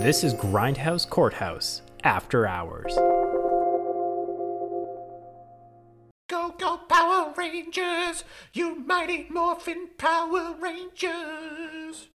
This is Grindhouse Courthouse After Hours. Go, go, Power Rangers! You mighty morphin Power Rangers!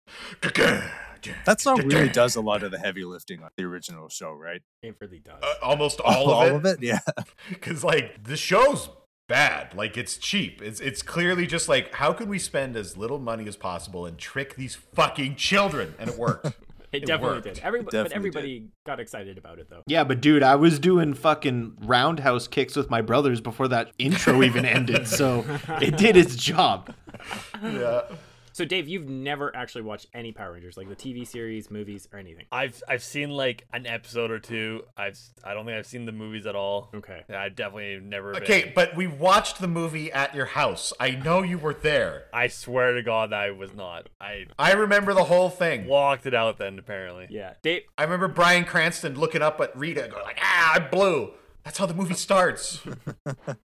That song really does a lot of the heavy lifting on the original show, right? It really does. Uh, almost all, of it. Yeah. Because, like, the show's bad. Like, it's cheap. It's, it's clearly just like, how can we spend as little money as possible and trick these fucking children? And it worked. It, it definitely worked. did. Everybody, definitely but everybody got excited about it though. Yeah, but dude, I was doing fucking roundhouse kicks with my brothers before that intro even ended, so it did its job. yeah. So Dave, you've never actually watched any Power Rangers, like the TV series, movies, or anything. I've I've seen like an episode or two. I've I don't think I've seen the movies at all. Okay. Yeah, I definitely never. been- Okay, but we watched the movie at your house. I know you were there. I swear to God, I was not. I I remember the whole thing. walked it out then. Apparently. Yeah, Dave. I remember Bryan Cranston looking up at Rita going like, ah, I blew. That's how the movie starts.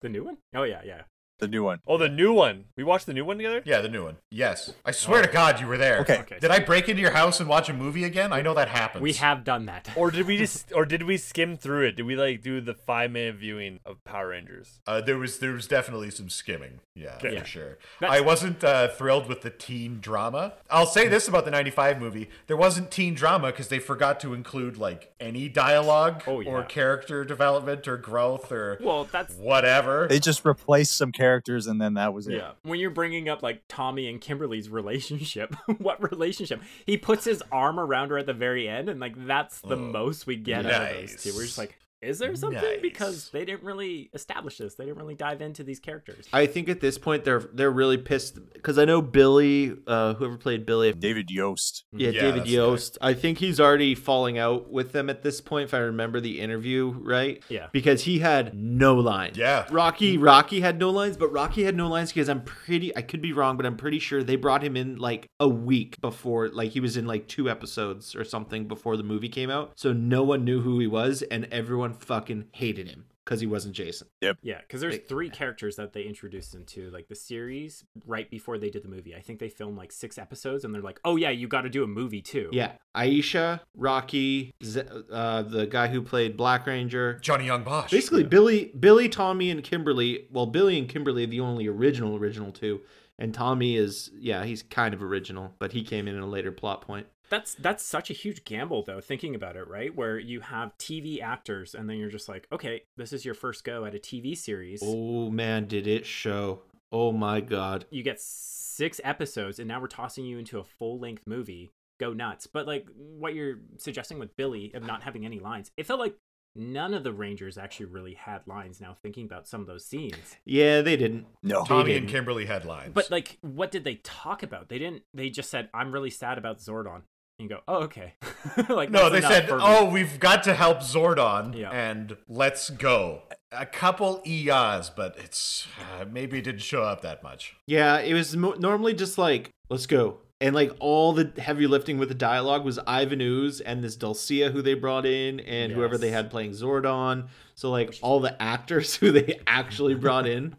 The new one? Oh yeah, yeah. The new one. Oh, the new one. We watched the new one together. yeah, the new one. Yes. I swear to God you were there. Okay. Okay. Did I break into your house and watch a movie again? I know that happens. We have done that. Or did we just? or did we skim through it? Did we like do the five minute viewing of Power Rangers? Uh, there was there was definitely some skimming. Yeah, Yeah. for sure. That's- I wasn't uh, thrilled with the teen drama. I'll say this about the '95 movie: there wasn't teen drama because they forgot to include like any dialogue Oh, yeah. or character development or growth or Well, that's whatever. They just replaced some characters and then that was it. yeah. When you're bringing up like Tommy and Kimberly's relationship, what relationship? He puts his arm around her at the very end, and like that's the most we get out of those two. We're just like, is there something? Nice. Because they didn't really establish this. They didn't really dive into these characters. I think at this point they're they're really pissed because I know Billy, uh, whoever played Billy, David Yost. yeah, Yeah, David that's the Yost. I think he's already falling out with them at this point. If I remember the interview right, Yeah. because he had no lines. Yeah. Rocky Rocky had no lines, but Rocky had no lines because I'm pretty I could be wrong, but I'm pretty sure they brought him in like a week before like he was in like two episodes or something before the movie came out. So no one knew who he was and everyone fucking hated him because he wasn't Jason. Yep. Yeah, because there's three characters that they introduced into like the series right before they did the movie. I think they filmed like six episodes, and they're like, "Oh yeah, you got to do a movie too." Yeah, Aisha, Rocky, Z- uh, the guy who played Black Ranger. Johnny Yong Bosch. Basically, Billy, Billy, Tommy, and Kimberly. Well, Billy and Kimberly are the only original original two, and Tommy is yeah, he's kind of original, but he came in at a later plot point. That's that's such a huge gamble though, thinking about it, right? Where you have TV actors, and then you're just like, okay, this is your first go at a TV series. Oh man, did it show! Oh my god. You get six episodes, and now we're tossing you into a full length movie. Go nuts! But like what you're suggesting with Billy of not having any lines, it felt like none of the Rangers actually really had lines. Now thinking about some of those scenes. Yeah, they didn't. No. Tommy and didn't. Kimberly headlines. But like, what did they talk about? They didn't. They just said, "I'm really sad about Zordon." And you go, "Oh, okay." like no, they said, "Oh, we've got to help Zordon, Yeah. and let's go." A couple EAs, but it's uh, maybe it didn't show up that much. Yeah, it was mo- normally just like, let's go. And like all the heavy lifting with the dialogue was Ivan Ooze and this Dulcea who they brought in and whoever they had playing Zordon. So like all the actors who they actually brought in.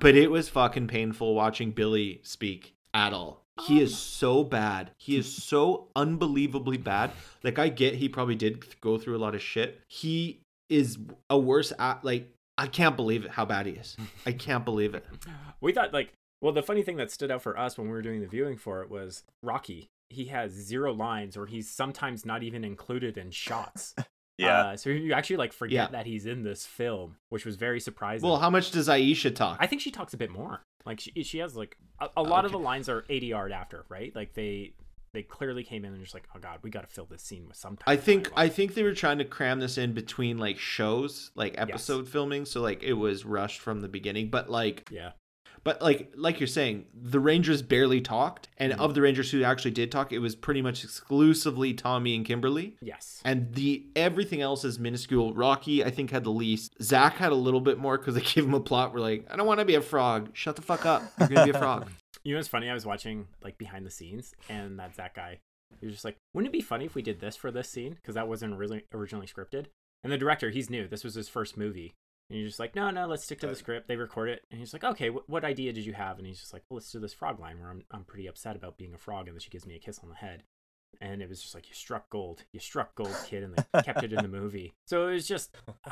But it was fucking painful watching Billy speak at all. He is so bad. He is so unbelievably bad. Like I get he probably did go through a lot of shit. He is a worse at like I can't believe it how bad he is. I can't believe it. we thought like well the funny thing that stood out for us when we were doing the viewing for it was rocky he has zero lines or he's sometimes not even included in shots Yeah. uh, so you actually like forget Yeah. that he's in this film which was very surprising Well, how much does Aisha talk? i think she talks a bit more like she, she has like a, a lot of the lines are ADR'd after right? Like they they clearly came in and just like oh god we got to fill this scene with some I think I think they were trying to cram this in between like shows, like episode filming, so like it was rushed from the beginning. But like, yeah but like like you're saying, the Rangers barely talked, and mm-hmm. of the Rangers who actually did talk, it was pretty much exclusively Tommy and Kimberly. yes And the everything else is minuscule. Rocky, I think, had the least. Zach had a little bit more because they gave him a plot. We're like, I don't want to be a frog. Shut the fuck up. You're gonna be a frog. You know what's funny? I was watching like behind the scenes, and that Zach guy, he was just like, "Wouldn't it be funny if we did this for this scene? Because that wasn't really originally scripted." And the director, he's new. This was his first movie, and he's just like, "No, no, let's stick to the script." They record it, and he's like, "Okay, wh- what idea did you have?" And he's just like, "Well, let's do this frog line where I'm I'm pretty upset about being a frog, and then she gives me a kiss on the head." and it was just like you struck gold, you struck gold, kid, and they kept it in the movie. So it was just, uh,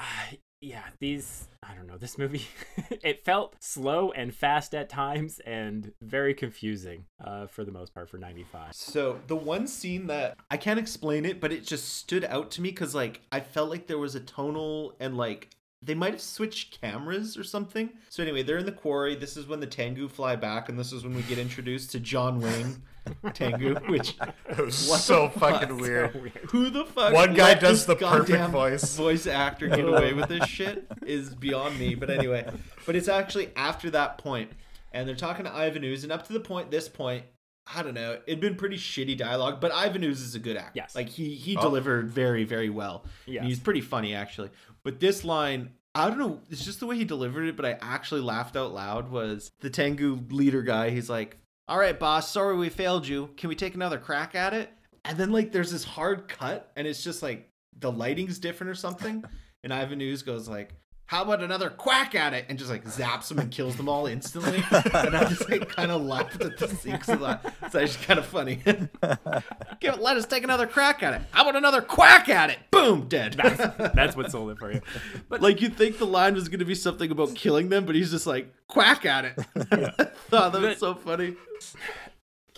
yeah, these I don't know. This movie, it felt slow and fast at times, and very confusing uh, for the most part for '95. So the one scene that I can't explain it, but it just stood out to me because like I felt like there was a tonal and like they might have switched cameras or something. So anyway, they're in the quarry. This is when the Tengu fly back, and this is when we get introduced to John Wayne Tengu, which was so fucking fuck? weird. who the fuck One guy does the perfect voice. voice actor get away with this shit is beyond me. But anyway, but it's actually after that point, and they're talking to Ivan Ooze, and up to the point, this point. I don't know. It'd been pretty shitty dialogue, but Ivan Ooze is a good actor. Yes. like he he Oh. delivered very very well. Yes. And he's pretty funny actually. But this line, I don't know, it's just the way he delivered it, but I actually laughed out loud was the Tengu leader guy. He's like, "All right, boss, sorry we failed you. Can we take another crack at it?" And then like there's this hard cut and it's just like the lighting's different or something. And Ivan Ooze goes like, how about another quack at it? And just like zaps them and kills them all instantly. and I just like kind of laughed at the sinks of that. So it's kind of funny. Give it, let us take another crack at it. How about another quack at it? Boom, dead. That's, that's what sold it for you. But like you'd think the line was going to be something about killing them, but he's just like quack at it. oh, that was so funny.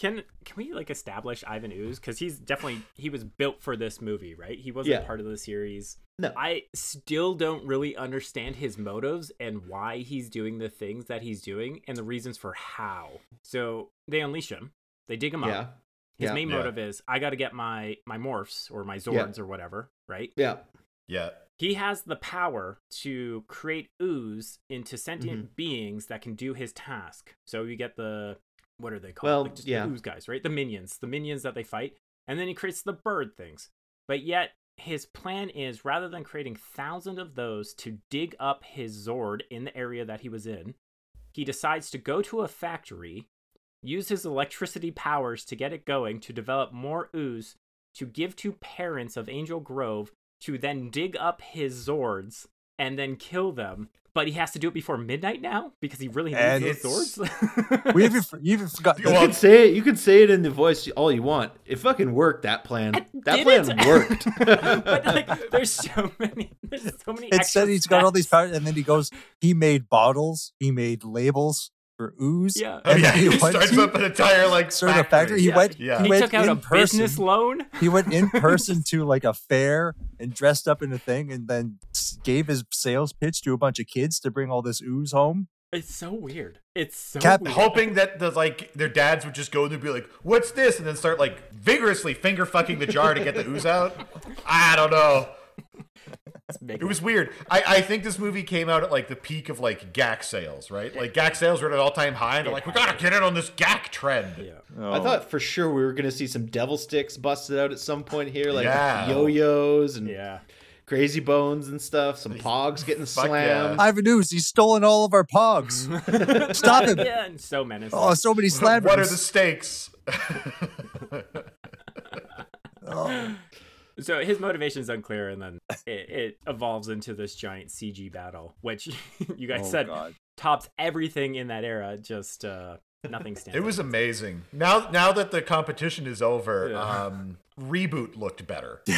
Can can we like establish Ivan Ooze because he's definitely he was built for this movie, right? He wasn't Yeah. part of the series. No. I still don't really understand his motives and why he's doing the things that he's doing and the reasons for how. So they unleash him, they dig him Yeah. up. His Yeah. main Yeah. motive is I got to get my my morphs or my zords or whatever, right? Yeah. Yeah. He has the power to create ooze into sentient Mm-hmm. beings that can do his task. So you get the what are they called? Well, like just yeah. the ooze guys, right? The minions, the minions that they fight, and then he creates the bird things. But yet his plan is rather than creating thousands of those to dig up his Zord in the area that he was in, he decides to go to a factory, use his electricity powers to get it going to develop more ooze to give to parents of Angel Grove to then dig up his Zords and then kill them. But he has to do it before midnight now because he really needs And those it's- Zords. We even you even forgot. You Well- can say it. You can say it in the voice all you want. It fucking worked. That plan. That plan it. worked. but like, there's so many. There's so many. it extra said he's got all these steps. powers, and then he goes. He made bottles. He made labels for ooze. Yeah. Oh, yeah. then He went starts to- up an entire like sort of factory. He Yeah. went. Yeah. He, He went took out in a person. business loan. He went in person to like a fair and dressed up in a thing, and then gave his sales pitch to a bunch of kids to bring all this ooze home. It's so weird. It's so Cap- weird. hoping that the like their dads would just go in and be like, "What's this?" and then start like vigorously finger fucking the jar to get the ooze out. I don't know. It's big. It was weird. I, I think this movie came out at like the peak of like Gak sales, right? Like Gak sales were at an all time high, and they're like, "We gotta get in on this Gak trend." Yeah. Oh. I thought for sure we were gonna see some devil sticks busted out at some point here, like Yeah. yo-yos and Yeah. crazy bones and stuff. Some pogs getting Fuck slammed. Ivan Ooze, he's stolen all of our pogs. Stop him! Yeah, and so menacing. Oh, so many slammers. What are the stakes? Oh. So his motivation is unclear, and then it, it evolves into this giant CG battle, which you guys Oh, said God. tops everything in that era. Just uh, nothing stands. It was out. amazing. Now now that the competition is over, Yeah. um, reboot looked better.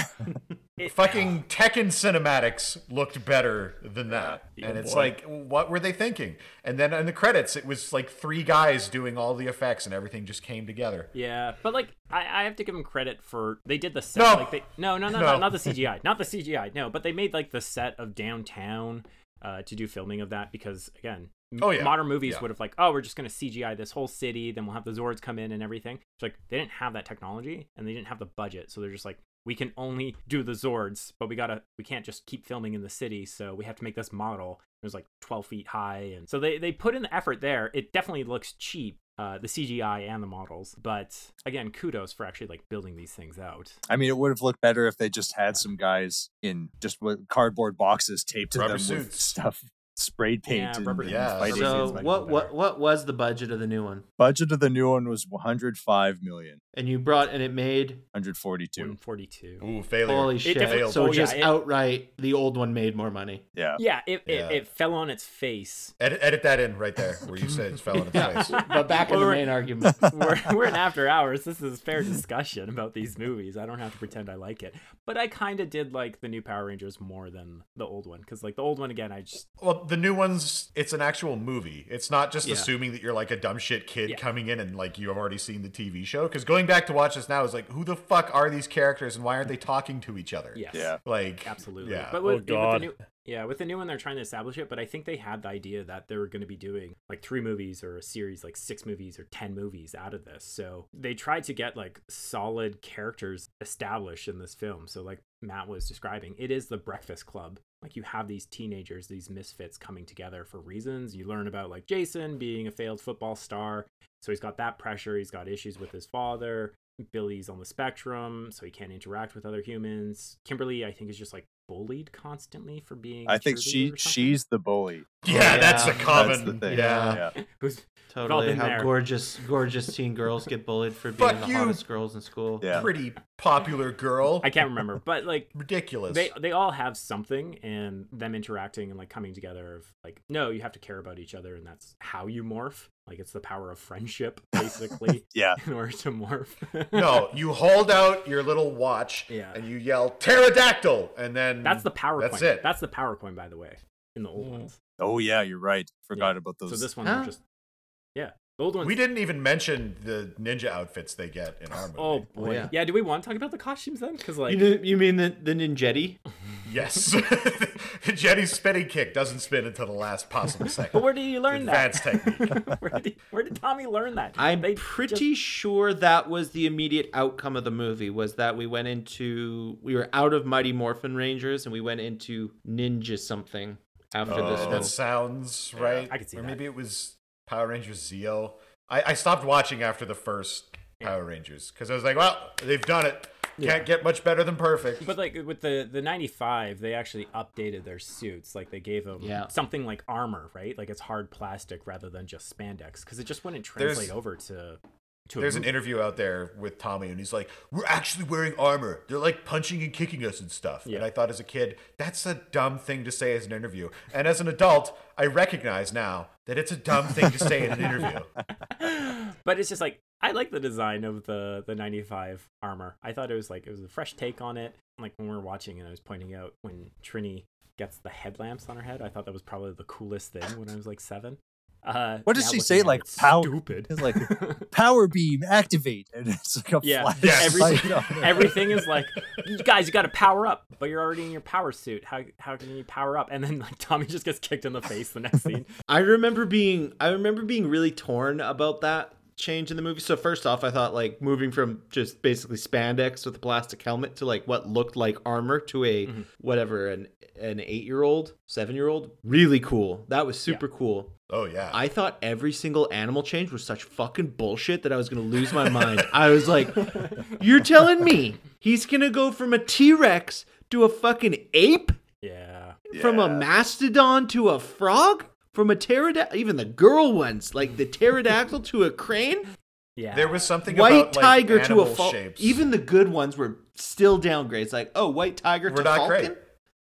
It- Fucking Tekken cinematics looked better than that. Yeah, and it's boy. like, what were they thinking? And then in the credits, it was like three guys doing all the effects, and everything just came together. Yeah, but like I, I have to give them credit for they did the set. No. Like they no no no No. no not the CGI, not the CGI. No, but they made like the set of downtown uh, to do filming of that because again, m- Oh, yeah. modern movies Yeah. would have like oh we're just gonna CGI this whole city, then we'll have the Zords come in and everything. It's like they didn't have that technology and they didn't have the budget, so they're just like we can only do the Zords, but we gotta we can't just keep filming in the city, so we have to make this model. It was like 12 feet high, and so they they put in the effort there. It definitely looks cheap, uh, the CGI and the models, but again, kudos for actually like building these things out. I mean, it would have looked better if they just had some guys in just with cardboard boxes taped to Rubber them with stuff. Spray paint Yeah, and, rubber- and Yeah, fighting So scenes might be what what what was the budget of the new one? budget of the new one was 105 million And you brought and it made 142 142. Ooh, failure. holy shit. definitely- So oh, yeah, just it- outright the old one made more money. yeah Yeah, it, Yeah. It, it fell on its face. Edit, edit that in right there where you said it fell on its face. But back in the main argument. we're, we're in after hours. This is fair discussion about these movies. I don't have to pretend I like it. But I kind of did like the new Power Rangers more than the old one. Because, like, the old one, again, I just. Well, the new ones, it's an actual movie. It's not just Yeah. assuming that you're like a dumb shit kid Yeah. coming in and like you've already seen the TV show. Because going back to watch this now is like, who the fuck are these characters and why aren't they talking to each other? Yes. yeah Like, Absolutely. Yeah. But Oh, with, with the God. new. Yeah, with the new one, they're trying to establish it, but I think they had the idea that they were going to be doing like three movies or a series, like six movies or 10 movies out of this. So they tried to get like solid characters established in this film. So, like Matt was describing, it is the Breakfast Club. Like, you have these teenagers, these misfits coming together for reasons. You learn about like Jason being a failed football star. So he's got that pressure. He's got issues with his father. Billy's on the spectrum, so he can't interact with other humans. Kimberly, I think, is just like bullied constantly for being. I think she she's the bully yeah, yeah, that's a that's common. the thing. Yeah. yeah who's Totally. How there. gorgeous, gorgeous teen girls get bullied for being Fuck the you. hottest girls in school. Yeah. Pretty popular girl. I can't remember, but like Ridiculous. they they all have something, and them interacting and like coming together of like no, you have to care about each other, and that's how you morph. Like it's the power of friendship, basically, yeah in order to morph. no, you hold out your little watch Yeah. and you yell pterodactyl, and then that's the PowerPoint. That's it. That's the PowerPoint, by the way, in the old Mm. ones. oh yeah you're right forgot Yeah. about those So this one Huh? just yeah, the old ones. We didn't even mention the ninja outfits they get in our oh, movie. Oh boy, yeah. yeah. Do we want to talk about the costumes then? Because like You, know, you mean the, the ninjetti? Yes. Jenny's spinning kick doesn't spin until the last possible second. But where did you learn that? Advanced technique. where, did, where did Tommy learn that? I'm They pretty sure that was the immediate outcome of the movie was that we went into we were out of Mighty Morphin Rangers and we went into Ninja something after this Oh, one. that sounds right. I could see or that. maybe it was Power Rangers Zeo. I, I stopped watching after the first Power Rangers because I was like, well, they've done it. Can't get much better than perfect. But like with the the 95, they actually updated their suits. Like they gave them Yeah. something like armor, right? Like it's hard plastic rather than just spandex because it just wouldn't There's- translate over to to a There's an interview out there with Tommy, and he's like, "We're actually wearing armor. They're like punching and kicking us and stuff." Yeah. And I thought, as a kid, that's a dumb thing to say as an interview. And as an adult, I recognize now that it's a dumb thing to say in an interview. but it's just like I like the design of the the 95 armor. I thought it was like it was a fresh take on it. Like when we were watching and I was pointing out when Trini gets the headlamps on her head, I thought that was probably the coolest thing when I was like seven. Uh, What does she say, like, it's pow- Stupid. It's like power beam activate, and it's like a Yeah. flash Yes. light on it. Everything is like, you guys, you got to power up, but you're already in your power suit. How how can you power up? And then like Tommy just gets kicked in the face the next scene. I remember being I remember being really torn about that change in the movie. So first off, I thought like moving from just basically spandex with a plastic helmet to like what looked like armor to a Mhm. whatever an an 8-year-old, 7-year-old, really cool. That was super cool. Oh yeah. I thought every single animal change was such fucking bullshit that I was gonna lose my mind. I was like, "You're telling me he's gonna go from a T Rex to a fucking ape, Yeah. from a mastodon to a frog, from a pterodactyl, even the girl ones, like the pterodactyl to a crane, Yeah. there was something white about like, tiger to a animal falcon. shapes. Even the good ones were still downgrades. Like, oh, white tiger Were to not falcon. great.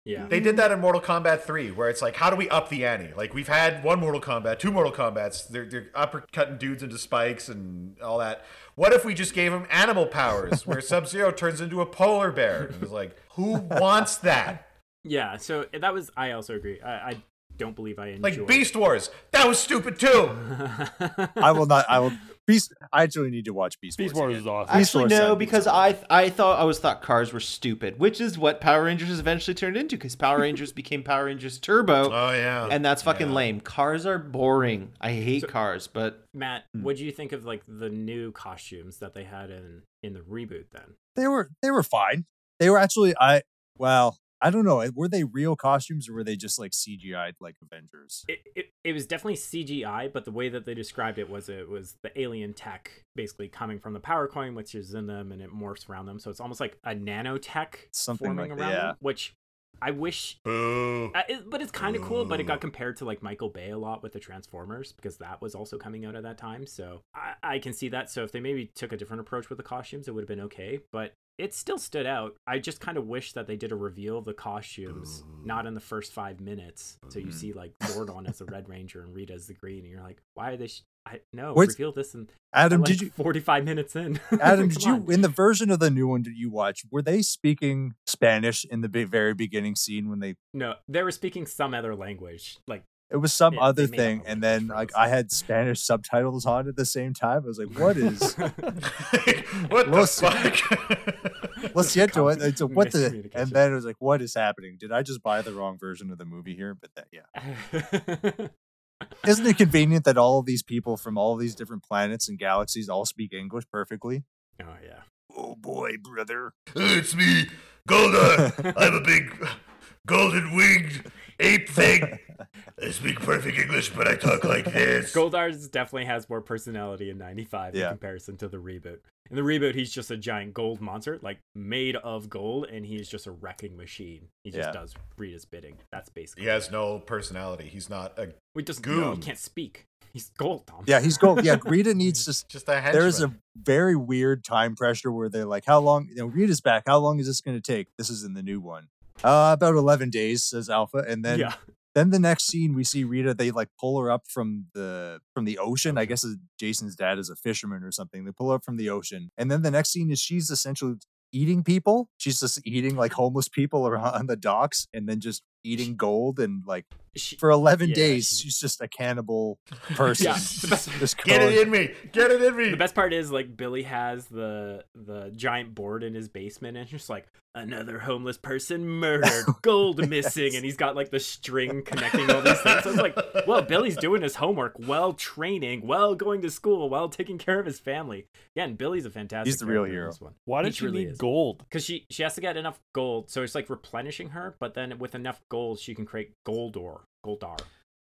Yeah. They did that in Mortal Kombat 3, where it's like, how do we up the ante? Like, we've had one Mortal Kombat, two Mortal Kombats. They're, they're uppercutting dudes into spikes and all that. What if we just gave them animal powers, where Sub Zero turns into a polar bear? And it was like, who wants that? Yeah. So that was. I also agree. I, I don't believe I enjoyed. Like, Beast Wars. That was stupid too. I will not. I will. Beast. I actually need to watch Beast, Beast Wars. Wars is awesome. Beast Actually, Wars no, because. I I thought I always thought cars were stupid, which is what Power Rangers eventually turned into. Because Power Rangers became Power Rangers Turbo, Oh, yeah. and that's fucking Yeah. lame. Cars are boring. I hate So- cars, but Matt, hmm. what do you think of like the new costumes that they had in in the reboot? Then they were they were fine. They were actually I well I don't know eh, were they real costumes or were they just like CGI'd like Avengers? it, it it was definitely CGI, but the way that they described it was it was the alien tech basically coming from the power coin, which is in them, and it morphs around them. So it's almost like a nanotech Something forming like- around yeah. them, which I wish Uh, it, but it's kind of cool, but it got compared to like Michael Bay a lot with the Transformers because that was also coming out at that time. So I, I can see that. So if they maybe took a different approach with the costumes, it would have been okay. But it still stood out. I just kind of wish that they did a reveal of the costumes, not in the first five minutes. So you see like Zordon as the Red Ranger and Rita as the Green, and you're like, why are they? Sh- I no What's- reveal this in Adam, like did you 45 minutes in? Adam, did you on. in the version of the new one did you watch? Were they speaking Spanish in the very beginning scene when they? No, they were speaking some other language, like It was some They- other they made up thing, and then like. I had Spanish subtitles on at the same time. I was like, "What is?" what the Los- fuck? Let's get to it. It's a, what the? And then it was like, "What is happening? Did I just buy the wrong version of the movie here?" But that, yeah, isn't it convenient that all of these people from all of these different planets and galaxies all speak English perfectly? oh yeah. Oh boy, brother! it's me, Golda. I'm a big golden winged ape thing. I speak perfect English, but I talk like this. Goldar's definitely has more personality in 95 Yeah. in comparison to the reboot. In the reboot, he's just a giant gold monster, like made of gold, and he's just a wrecking machine. He just Yeah. does Rita's bidding. That's basically. He has no personality. He's not a We just no, he can't speak. He's gold, Tom. Yeah, he's gold. Yeah, Rita needs to just a henchman. there's a very weird time pressure where they're like, "How long?" You know, Rita's back. How long is this going to take? This is in the new one. Uh, about eleven days, says Alpha, and then yeah. Then the next scene we see Rita. They like pull her up from the from the ocean. I guess Jason's dad is a fisherman or something. They pull her up from the ocean, and then the next scene is she's essentially eating people. She's just eating like homeless people around on the docks, and then just eating gold and like She, for eleven Yeah, days she- she's just a cannibal person. Yeah, the best- Just Get it in me. Get it in me. the best part is like Billy has the the giant board in his basement, and it's just like another homeless person murdered, gold missing, and he's got like the string connecting all these things. So it's like, well, Billy's doing his homework, well training, well going to school, while taking care of his family. Yeah, and Billy's a fantastic. He's the real hero. This one. Why He did she truly need is. gold? Because she she has to get enough gold, so it's like replenishing her. But then with enough gold, she can create Goldor, Goldar,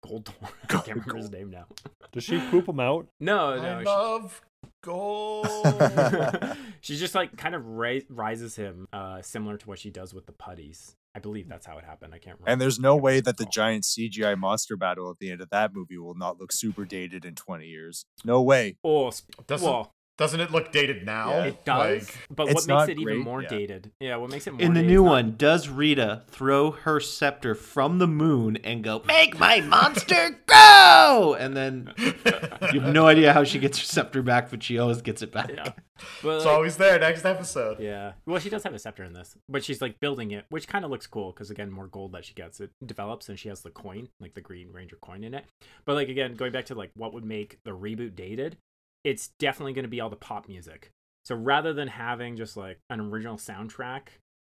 Goldor. I can't remember his name now. Does she poop him out? No, I no, she- love gold. she just like kind of ra- rises him, uh, similar to what she does with the putties. I believe that's how it happened. I can't remember. And there's no way that the giant CGI monster battle at the end of that movie will not look super dated in 20 years. No way. Oh, sp- Doesn't- well, Doesn't it look dated now? Yeah. it does. Like, but what makes it even more yeah. dated? Yeah, what makes it more In the dated new not- one, does Rita throw her scepter from the moon and go, Make my monster go? And then you have no idea how she gets her scepter back, but she always gets it back. Yeah, but it's like, always there. Next episode. yeah. Well, she does have a scepter in this, but she's like building it, which kind of looks cool because again, more gold that she gets, it develops, and she has the coin, like the Green Ranger coin in it. But like again, going back to like what would make the reboot dated, it's definitely going to be all the pop music. So rather than having just like an original soundtrack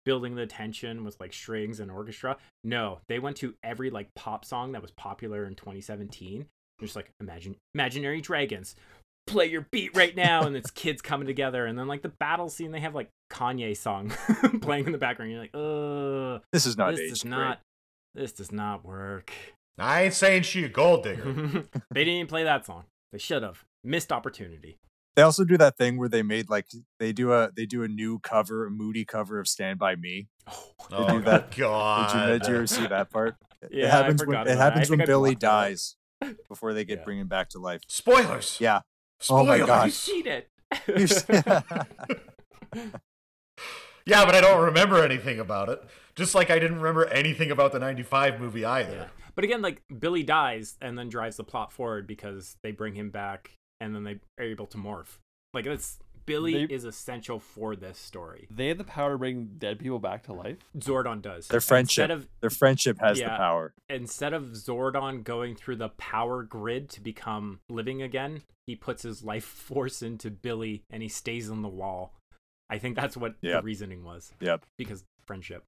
building the tension with like strings and orchestra, no, they went to every like pop song that was popular in 2017. Just like imagine imaginary dragons. Play your beat right now, and it's kids coming together, and then like the battle scene, they have like Kanye song playing in the background. You're like, ugh, This is not this is does great. not, this does not work. I ain't saying she a gold digger. they didn't even play that song. They should have missed opportunity. They also do that thing where they made like they do a they do a new cover, a moody cover of Stand by Me. Oh, Oh do that. God! Did you, did you ever see that part? Yeah, it I happens when forgot it about that. I happens when I Billy blocked that dies before they get Yeah. bring him back to life. Spoilers. Yeah. Spoilers. Oh my you God. seen it. You're Yeah, but I don't remember anything about it. Just like I didn't remember anything about the '95 movie either. Yeah. But again, like Billy dies and then drives the plot forward because they bring him back and then they are able to morph. Like it's Billy They- is essential for this story. They have the power to bring dead people back to life. Zordon does. Their friendship. Instead of Their friendship has the power. instead of Zordon going through the power grid to become living again, he puts his life force into Billy and he stays on the wall. I think that's what the reasoning was. Yep. Because friendship.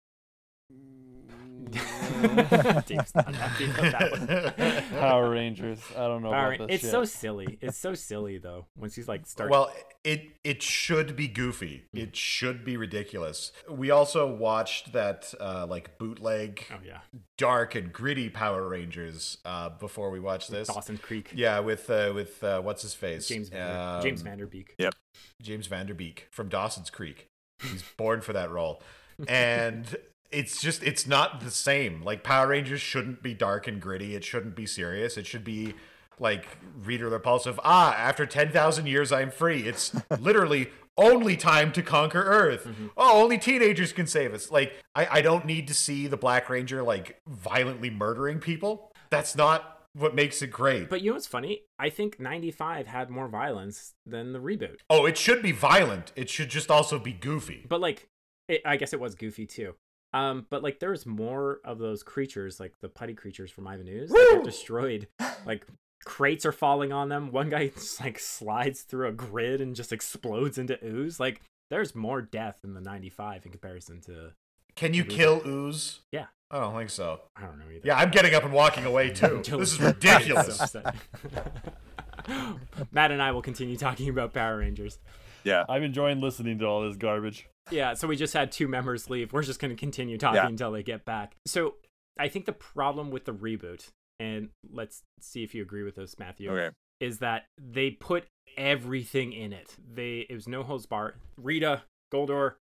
Dave's not happy about that one. Power Rangers. I don't know All about this it's shit. so silly. It's so silly though. Once he's like start. Well, it it should be goofy. Hmm. It should be ridiculous. We also watched that uh, like bootleg, oh yeah, dark and gritty Power Rangers uh, before we watched this. Dawson Creek. Yeah, with uh, with uh, what's his face? James Vander, James Um, Van Der Beek. James Van Der Beek from Dawson's Creek. He's born for that role. And it's just it's not the same. Like Power Rangers shouldn't be dark and gritty. It shouldn't be serious. It should be like Rita Repulsa. Ah, after ten thousand years, I'm free. It's literally only time to conquer Earth. Oh, only teenagers can save us. Like I, I don't need to see the Black Ranger like violently murdering people. That's not what makes it great. But you know what's funny? I think 95 had more violence than the reboot. oh, it should be violent. It should just also be goofy. But like, it, I guess it was goofy too. Um, but like, there's more of those creatures, like the putty creatures from Ivan Ooze, that get destroyed. Like crates are falling on them. One guy just like slides through a grid and just explodes into ooze. Like, there's more death in the 95 in comparison to. Can you kill ooze? Yeah. I don't think so. I don't know either. Yeah, I'm getting up and walking away too. This is ridiculous. Matt and I will continue talking about Power Rangers. Yeah. I'm enjoying listening to all this garbage. Yeah, so we just had two members leave. We're just going to continue talking Yeah. until they get back. So I think the problem with the reboot, and let's see if you agree with this, Matthew, Okay. is that they put everything in it. They it was no holds bar. Rita, Goldor,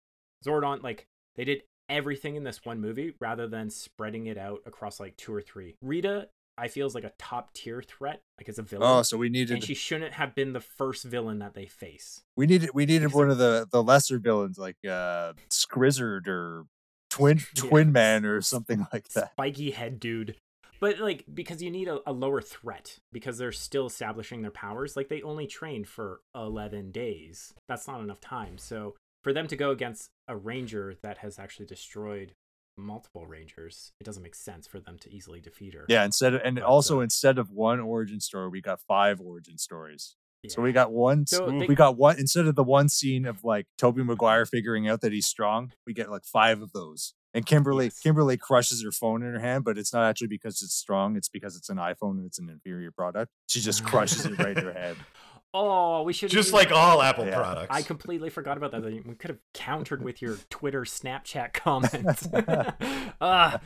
Zordon, like they did everything in this one movie rather than spreading it out across like two or three. Rita, I feel is like a top tier threat, like as a villain. Oh, so we needed and she shouldn't have been the first villain that they face. we needed we needed one of the the lesser villains like uh Skrizzard or Twin Twin Yes. Man or something like that. spiky head dude. But like because you need a, a lower threat because they're still establishing their powers. Like they only trained for eleven days. That's not enough time. So for them to go against a ranger that has actually destroyed multiple rangers, it doesn't make sense for them to easily defeat her. Yeah, instead of, and But, also uh, instead of one origin story, we got five origin stories. So we got one. s- So they- we got one instead of the one scene of like Tobey Maguire figuring out that he's strong. We get like five of those. And Kimberly, Yes. Kimberly crushes her phone in her hand, but it's not actually because it's strong. It's because it's an iPhone and it's an inferior product. She just crushes it right in her head. Oh, we should Just like all Apple Yeah. products. I completely forgot about that. We could have countered with your Twitter, Snapchat comments. uh,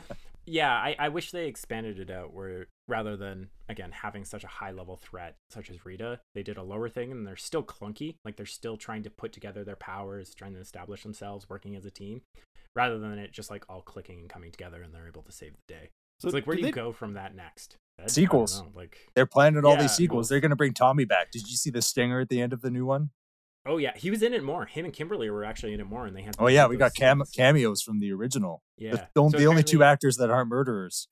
yeah, I, I wish they expanded it out where rather than again having such a high level threat such as Rita, they did a lower thing and they're still clunky. Like they're still trying to put together their powers, trying to establish themselves, working as a team, rather than it just like all clicking and coming together and they're able to save the day. So it's like where do you they- go from that next? Ed? I don't Sequels. know, Like They're planning all these sequels. They're gonna bring Tommy back. Did you see the stinger at the end of the new one? oh yeah, he was in it more. Him and Kimberly were actually in it more, and they had. Oh yeah, we got cam- cameos from the original. Yeah, The, the, So the only two actors that aren't murderers.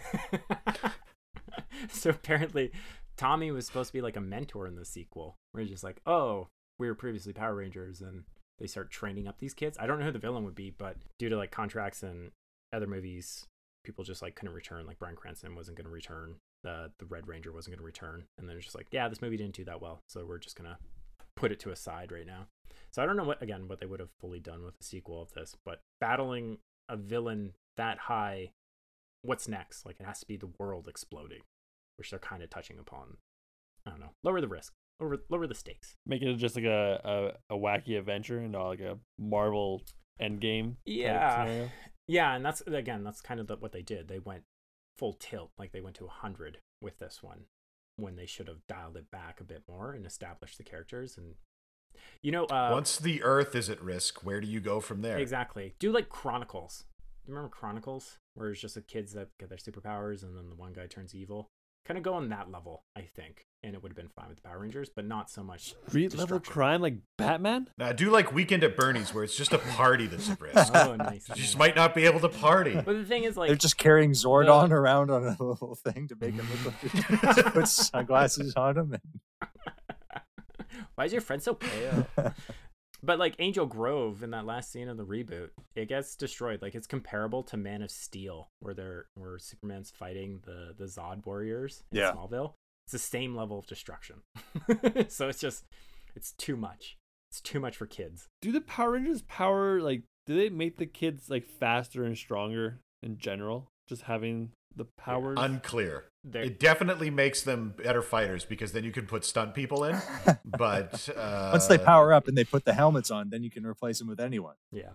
so apparently, Tommy was supposed to be like a mentor in the sequel. Where he's just like, oh, we were previously Power Rangers, and they start training up these kids. I don't know who the villain would be, but due to like contracts and other movies, people just like couldn't return. Like Bryan Cranston wasn't going to return. The the Red Ranger wasn't going to return, and then it's just like, yeah, this movie didn't do that well, so we're just gonna put it to a side right now. So I don't know what again what they would have fully done with the sequel of this, but battling a villain that high, what's next? Like it has to be the world exploding, which they're kind of touching upon. I don't know. Lower the risk. Lower lower the stakes. Make it just like a, a, a wacky adventure and not like a Marvel Endgame. Yeah. Yeah, and that's again that's kind of the, what they did. They went full tilt, like they went to hundred with this one, when they should have dialed it back a bit more and established the characters. And you know, uh, Once the Earth is at risk, where do you go from there? Exactly. Do like Chronicles. You remember Chronicles, where it's just the kids that get their superpowers, and then the one guy turns evil. Kind of go on that level, I think, and it would have been fine with the Power Rangers, but not so much. Street level crime like Batman? Now, do like Weekend at Bernie's, where it's just a party that's at risk. Oh, nice. You just might not be able to party. But the thing is, like, They're just carrying Zordon around on a little thing to make him look like put sunglasses on him. And... why is your friend so pale? But like Angel Grove in that last scene of the reboot, it gets destroyed. Like it's comparable to Man of Steel, where they're where Superman's fighting the the Zod warriors in Yeah. Smallville. It's the same level of destruction. so it's just it's too much. It's too much for kids. Do the Power Rangers power like do they make the kids like faster and stronger in general? Just having the powers? Unclear. They're, It definitely makes them better fighters because then you can put stunt people in. But uh, Once they power up and they put the helmets on, then you can replace them with anyone. yeah.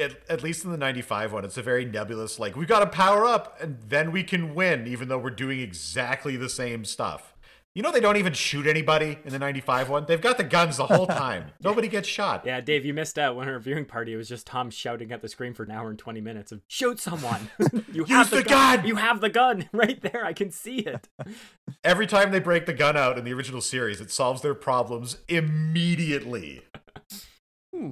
at, at least in the 95 one, it's a very nebulous, like, we got to power up and then we can win, even though we're doing exactly the same stuff. You know they don't even shoot anybody in the 95 one? They've got the guns the whole time. Nobody gets shot. Yeah, Dave, you missed out when her viewing party. It was just Tom shouting at the screen for an hour and 20 minutes of shoot someone. you Use the gun! You have the gun right there. I can see it. Every time they break the gun out in the original series, it solves their problems immediately. Hmm.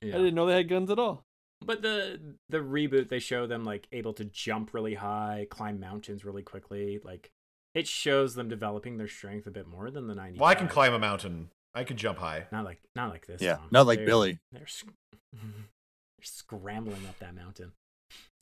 I Yeah. didn't know they had guns at all. But the the reboot they show them like able to jump really high, climb mountains really quickly. Like it shows them developing their strength a bit more than the 90s. Well, I can climb a mountain. I can jump high. Not like not like this. Yeah, Tom. not like They're- Billy. They're, sc- they're scrambling up that mountain,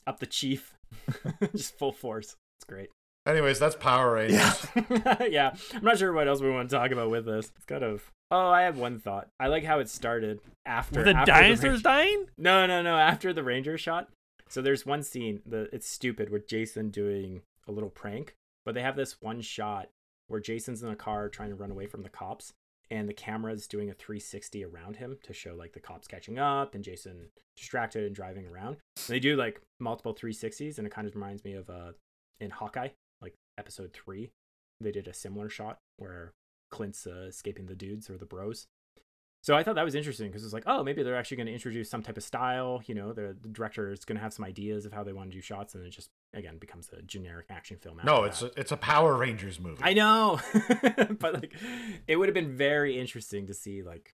up the chief, just full force. It's great. Anyways, that's Power Rangers. Yeah. yeah, I'm not sure what else we want to talk about with this. It's kind of. Oh, I have one thought. I like how it started after Were the after dinosaurs Rang- dying? no, no, no. After the ranger shot. So there's one scene. The it's stupid with Jason doing a little prank, but they have this one shot where Jason's in a car trying to run away from the cops, and the camera's doing a 360 around him to show like the cops catching up and Jason distracted and driving around. And they do like multiple 360s, and it kind of reminds me of uh in Hawkeye, like episode three, they did a similar shot where Clint's uh, escaping the dudes or the bros. So I thought that was interesting because it's like, oh, maybe they're actually going to introduce some type of style. You know, the, the director is going to have some ideas of how they want to do shots, and it just again becomes a generic action film. no, it's that. a, it's a Power Rangers movie. I know, but like, it would have been very interesting to see like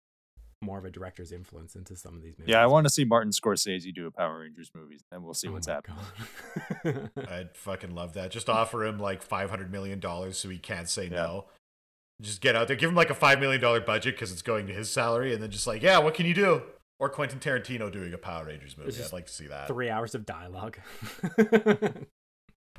more of a director's influence into some of these movies. Yeah, I want to see Martin Scorsese do a Power Rangers movie, and we'll see Oh what's my happening. I'd fucking love that. Just offer him like five hundred million dollars so he can't say Yeah. no. Just get out there, give him like a five million dollar budget because it's going to his salary, and then just like, yeah, what can you do? Or Quentin Tarantino doing a Power Rangers movie. Just I'd like to see that. Three hours of dialogue.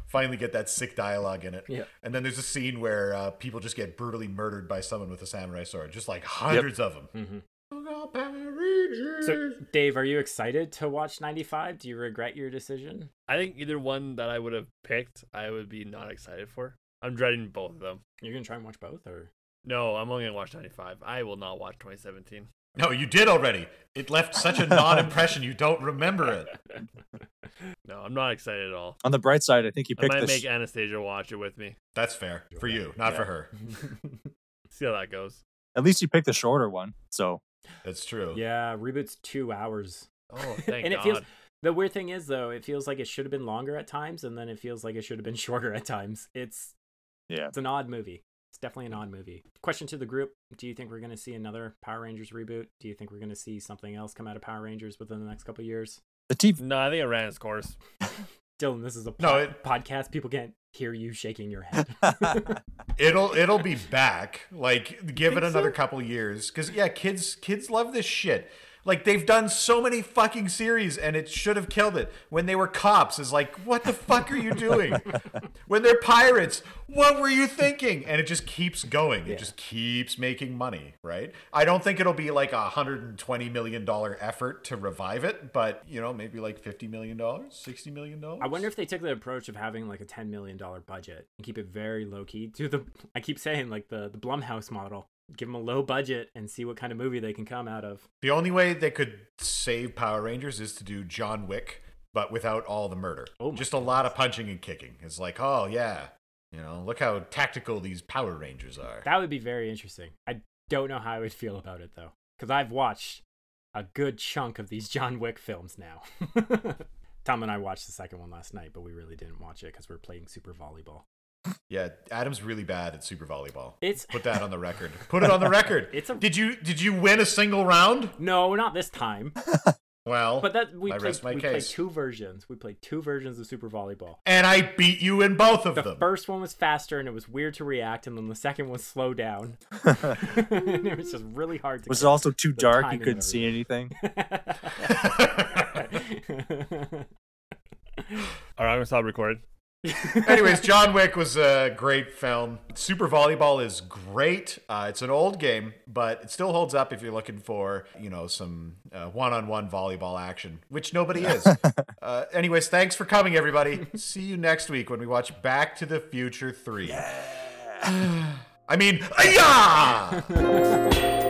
Finally, get that sick dialogue in it. Yeah. And then there's a scene where uh, people just get brutally murdered by someone with a samurai sword, just like hundreds of them. hmm Oh, Power Rangers. So, Dave, are you excited to watch 95? Do you regret your decision? I think either one that I would have picked, I would be not excited for. I'm dreading both of them. You're gonna try and watch both, or No, I'm only gonna watch 95. I will not watch 2017. no, you did already. It left such a non-impression. You don't remember it. No, I'm not excited at all. On the bright side, I think you I might this. make Anastasia watch it with me. That's fair for you, not for her. See how that goes. At least you picked the shorter one. So That's true. yeah, reboot's two hours. Oh, thank and God. it feels the weird thing is though, it feels like it should have been longer at times, and then it feels like it should have been shorter at times. It's yeah, it's an odd movie. It's definitely an mm. odd movie. Question to the group: Do you think we're gonna see another Power Rangers reboot? Do you think we're gonna see something else come out of Power Rangers within the next couple of years? the TV. No, I think it ran its course. Dylan, this is a No, it- podcast. People can't hear you shaking your head. It'll it'll be back. Like give it another so? couple years cuz yeah, kids kids love this shit. Like they've done so many fucking series and it should have killed it. When they were cops is like, "What the fuck are you doing?" when they're pirates, "What were you thinking?" And it just keeps going. Yeah. It just keeps making money, right? I don't think it'll be like a 120 million dollar effort to revive it, but you know, maybe like 50 million dollars, 60 million dollars. I wonder if they took the approach of having like a ten million dollar budget and keep it very low key. to the I keep saying like the the Blumhouse model. Give them a low budget and see what kind of movie they can come out of. The only way they could save Power Rangers is to do John Wick, but without all the murder. Oh Just a lot of punching and kicking. It's like, oh yeah, you know, look how tactical these Power Rangers are. That would be very interesting. I don't know how I would feel about it though, because I've watched a good chunk of these John Wick films now. Tom and I watched the second one last night, but we really didn't watch it because we are playing Super Volleyball. Yeah, Adam's really bad at Super Volleyball. It's Put that on the record. Put it on the record. It's a- Did you did you win a single round? no, not this time. Well, But that we I played. rest my We played two versions. We played two versions of Super Volleyball. and I beat you in both of them. The first one was faster and it was weird to react, and then the second was slow down. and it was just really hard to. Was it also too dark? You couldn't see anything. All right, I'm gonna stop recording. Anyways, John Wick was a great film. Super Volleyball is great. Uh, it's an old game, but it still holds up if you're looking for, you know, some uh, one-on-one volleyball action, which nobody is. uh, anyways, thanks for coming, everybody. See you next week when we watch Back to the Future 3. I mean, yeah!